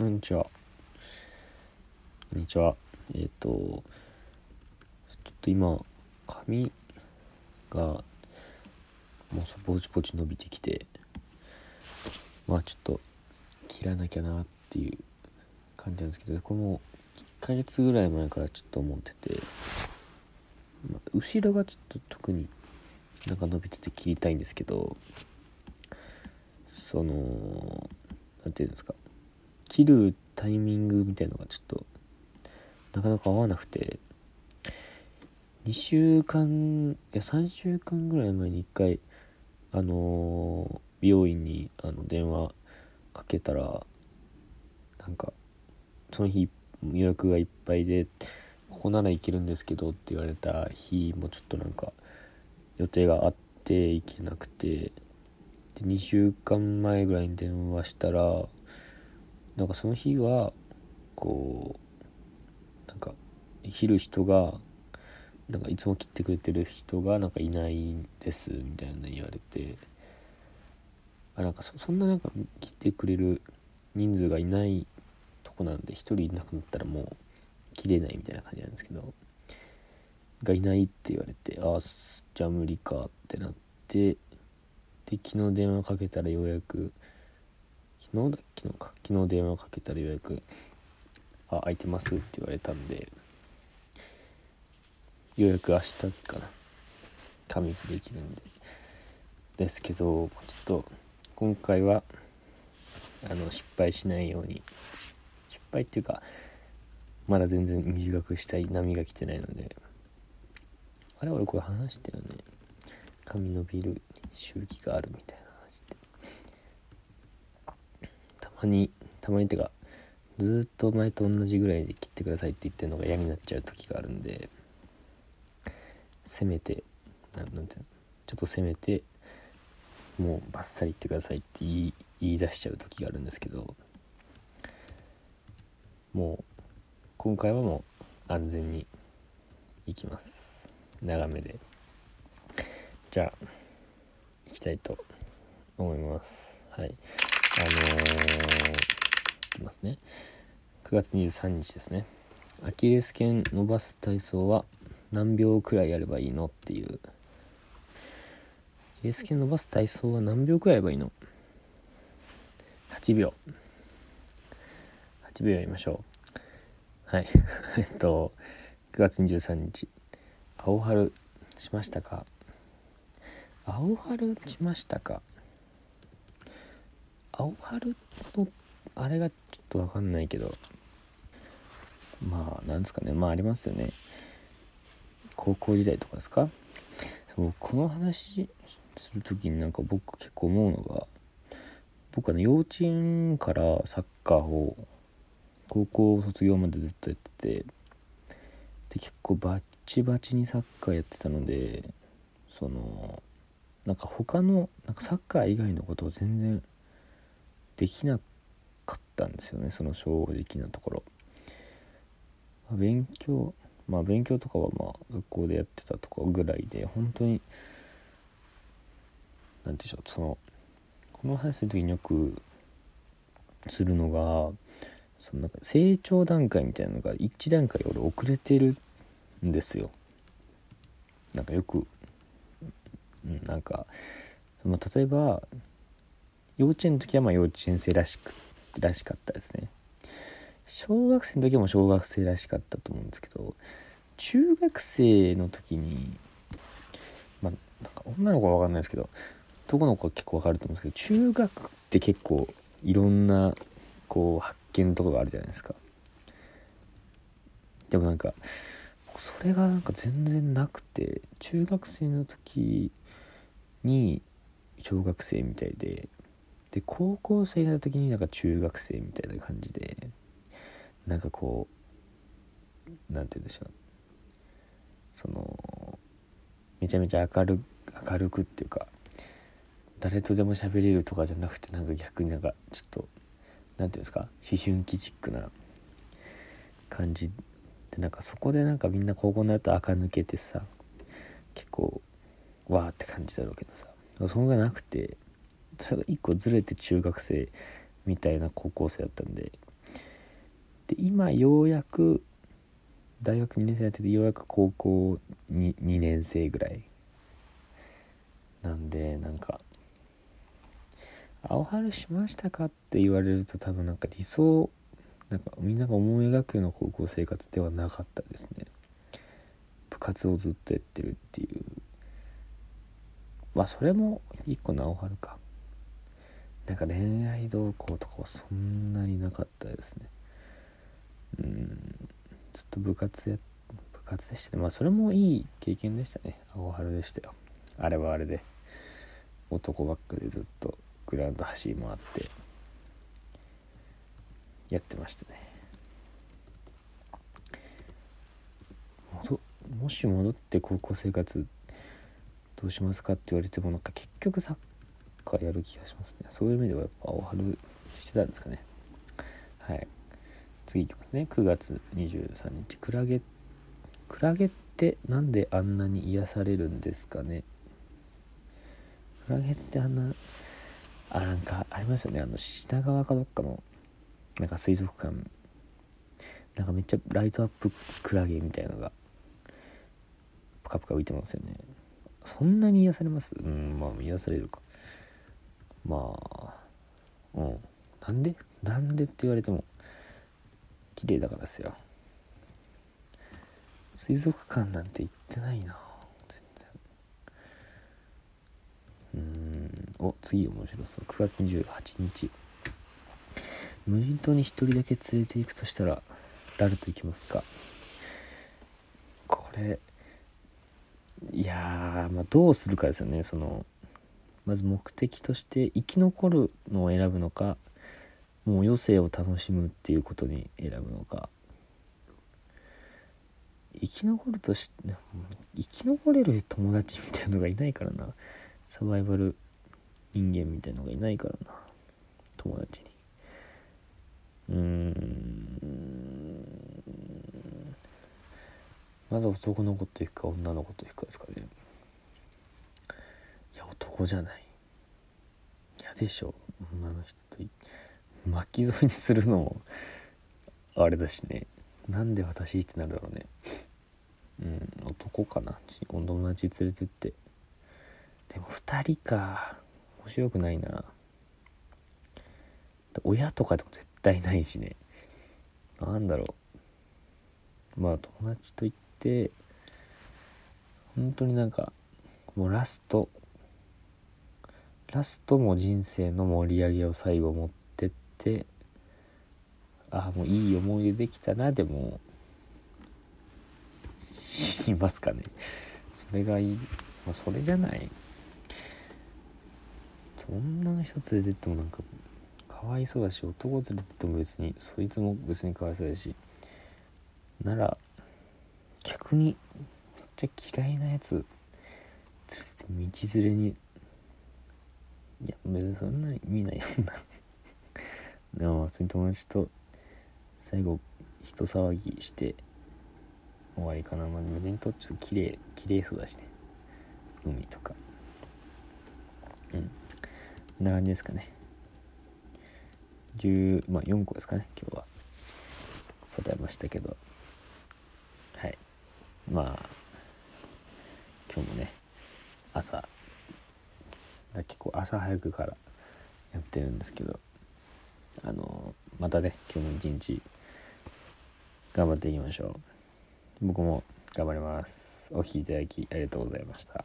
こんにちは。こんにちは。えっ、と、ちょっと今、髪が、もうぼちぼち伸びてきて、まあちょっと、切らなきゃなっていう感じなんですけど、この1ヶ月ぐらい前からちょっと思ってて、まあ、後ろがちょっと特になんか伸びてて切りたいんですけど、その、なんていうんですか、切るタイミングみたいのがちょっとなかなか合わなくて。2週間いや3週間ぐらい前に1回あのー、美容院にあの電話かけたらなんかその日予約がいっぱいでここなら行けるんですけどって言われた日もちょっとなんか予定があって行けなくて。で2週間前ぐらいに電話したらなんかその日はこうなんか切る人がなんかいつも切ってくれてる人がなんかいないんですみたいな言われてあなんかそんななんか切ってくれる人数がいないとこなんで1人いなくなったらもう切れないみたいな感じなんですけどがいないって言われてああじゃあ無理かってなってで昨日電話かけたらようやく昨日だ昨日か？昨日電話かけたら予約「あ空いてます」って言われたんで予約明日かな。髪切できるんで。ですけどちょっと今回はあの失敗しないように。失敗っていうかまだ全然短くしたい。波が来てないので。あれ俺これ話したよね。髪伸びる周期があるみたいな。まにたまにてかずっと前と同じぐらいで切ってくださいって言ってるのが嫌になっちゃう時があるんでせめてなんていうのちょっとせめてもうバッサリ言ってくださいって言い言い出しちゃう時があるんですけどもう今回はもう安全にいきます。長めで。じゃあいきたいと思います。はい。あのー、いきますね。9月23日ですね。アキレス腱伸ばす体操は何秒くらいやればいいのっていう。アキレス腱伸ばす体操は何秒くらいやればいいの ?8 秒。8秒やりましょう。はい。えっと、9月23日。青春しましたか？青春しましたか？青春のあれがちょっと分かんないけど。まあなんですかね。まあありますよね。高校時代とかですか？そうこの話する時になんか僕結構思うのが僕はね幼稚園からサッカーを高校卒業までずっとやっててで結構バッチバチにサッカーやってたのでそのなんか他のなんかサッカー以外のことを全然できなかったんですよねその正直なところ、勉強まあ勉強とかはまあ学校でやってたとかぐらいで本当に何でしょうそのこの話する時によくするのがそのなんか成長段階みたいなのが一段階俺遅れてるんですよ。なんかよく、うん、なんかその例えば幼稚園の時はまあ幼稚園生らしくらしかったですね。小学生の時も小学生らしかったと思うんですけど中学生の時にまあなんか女の子は分かんないですけど男の子は結構分かると思うんですけど中学って結構いろんなこう発見とかがあるじゃないですか。でもなんかそれがなんか全然なくて中学生の時に小学生みたいでで高校生になった時になんか中学生みたいな感じでなんかこう何て言うんでしょう。そのめちゃめちゃ明る明るくっていうか誰とでも喋れるとかじゃなくてなんか逆になんかちょっと何て言うんですか思春期チックな感じでなんかそこでなんかみんな高校になると垢抜けてさ結構わーって感じだろうけどさそこがなくてそれが1個ずれて中学生みたいな高校生だったんで。で今ようやく大学2年生やっててようやく高校 2, 2年生ぐらいなんでなんか「青春しましたか?」って言われると多分なんか理想なんかみんなが思い描くような高校生活ではなかったですね。部活をずっとやってるっていう。まあそれも一個の青春か。なんか恋愛動向とかはそんなになかったですね。うん。ずっと部活や部活でしたね。まあそれもいい経験でしたね。青春でしたよ。あれはあれで。男ばっかでずっとグラウンド走り回ってやってましたね。もし戻って高校生活どうしますかって言われてもなんか結局サッカーやる気がしますね。そういう意味ではやっぱ青春してたんですかね。はい。次いきますね。9月23日クラゲクラゲってなんであんなに癒されるんですかね。クラゲってあんなあなんかありますよね。あの品川かどっかのなんか水族館。なんかめっちゃライトアップクラゲみたいなのがプカプカ浮いてますよね。そんなに癒されます？うんまあ癒されるか。まあうん。なんで？なんでって言われても綺麗だからですよ。水族館なんて行ってないな全然。うん。お次面白そう。9月28日。無人島に一人だけ連れて行くとしたら誰と行きますか？これいやまあどうするかですよね。そのまず目的として生き残るのを選ぶのかもう余生を楽しむっていうことに選ぶのか。生き残るとして生き残れる友達みたいなのがいないからな。サバイバル人間みたいなのがいないからな。友達に。うーん。まず男の子と行くか女の子と行くかですかね。男じゃない。嫌でしょ。女の人と巻き添えにするのもあれだしね。なんで私ってなるだろうね。うん男かな。お友達連れてって。でも2人か。面白くないな。親とかでも絶対ないしね。なんだろう。まあ友達と行って本当になんかもうラストラストも人生の盛り上げを最後持ってってああもういい思い出できたなでも死にますかね。それがいい、まあ、それじゃない。女の人連れてってもなんかかわいそうだし男連れてっても別にそいつも別にかわいそうだしなら逆にめっちゃ嫌いなやつ連れてて道連れにいや別にそんなに見ないよなでも普通に友達と最後人騒ぎして終わりかな。まあ無人島ちょっと綺麗綺麗そうだしね。海とか。うん。こんな感じですかね。10まあ4個ですかね今日は。答えましたけど。はい。まあ今日もね朝結構朝早くからやってるんですけどあのまたね今日も一日頑張っていきましょう。僕も頑張ります。お聴きいただきありがとうございました。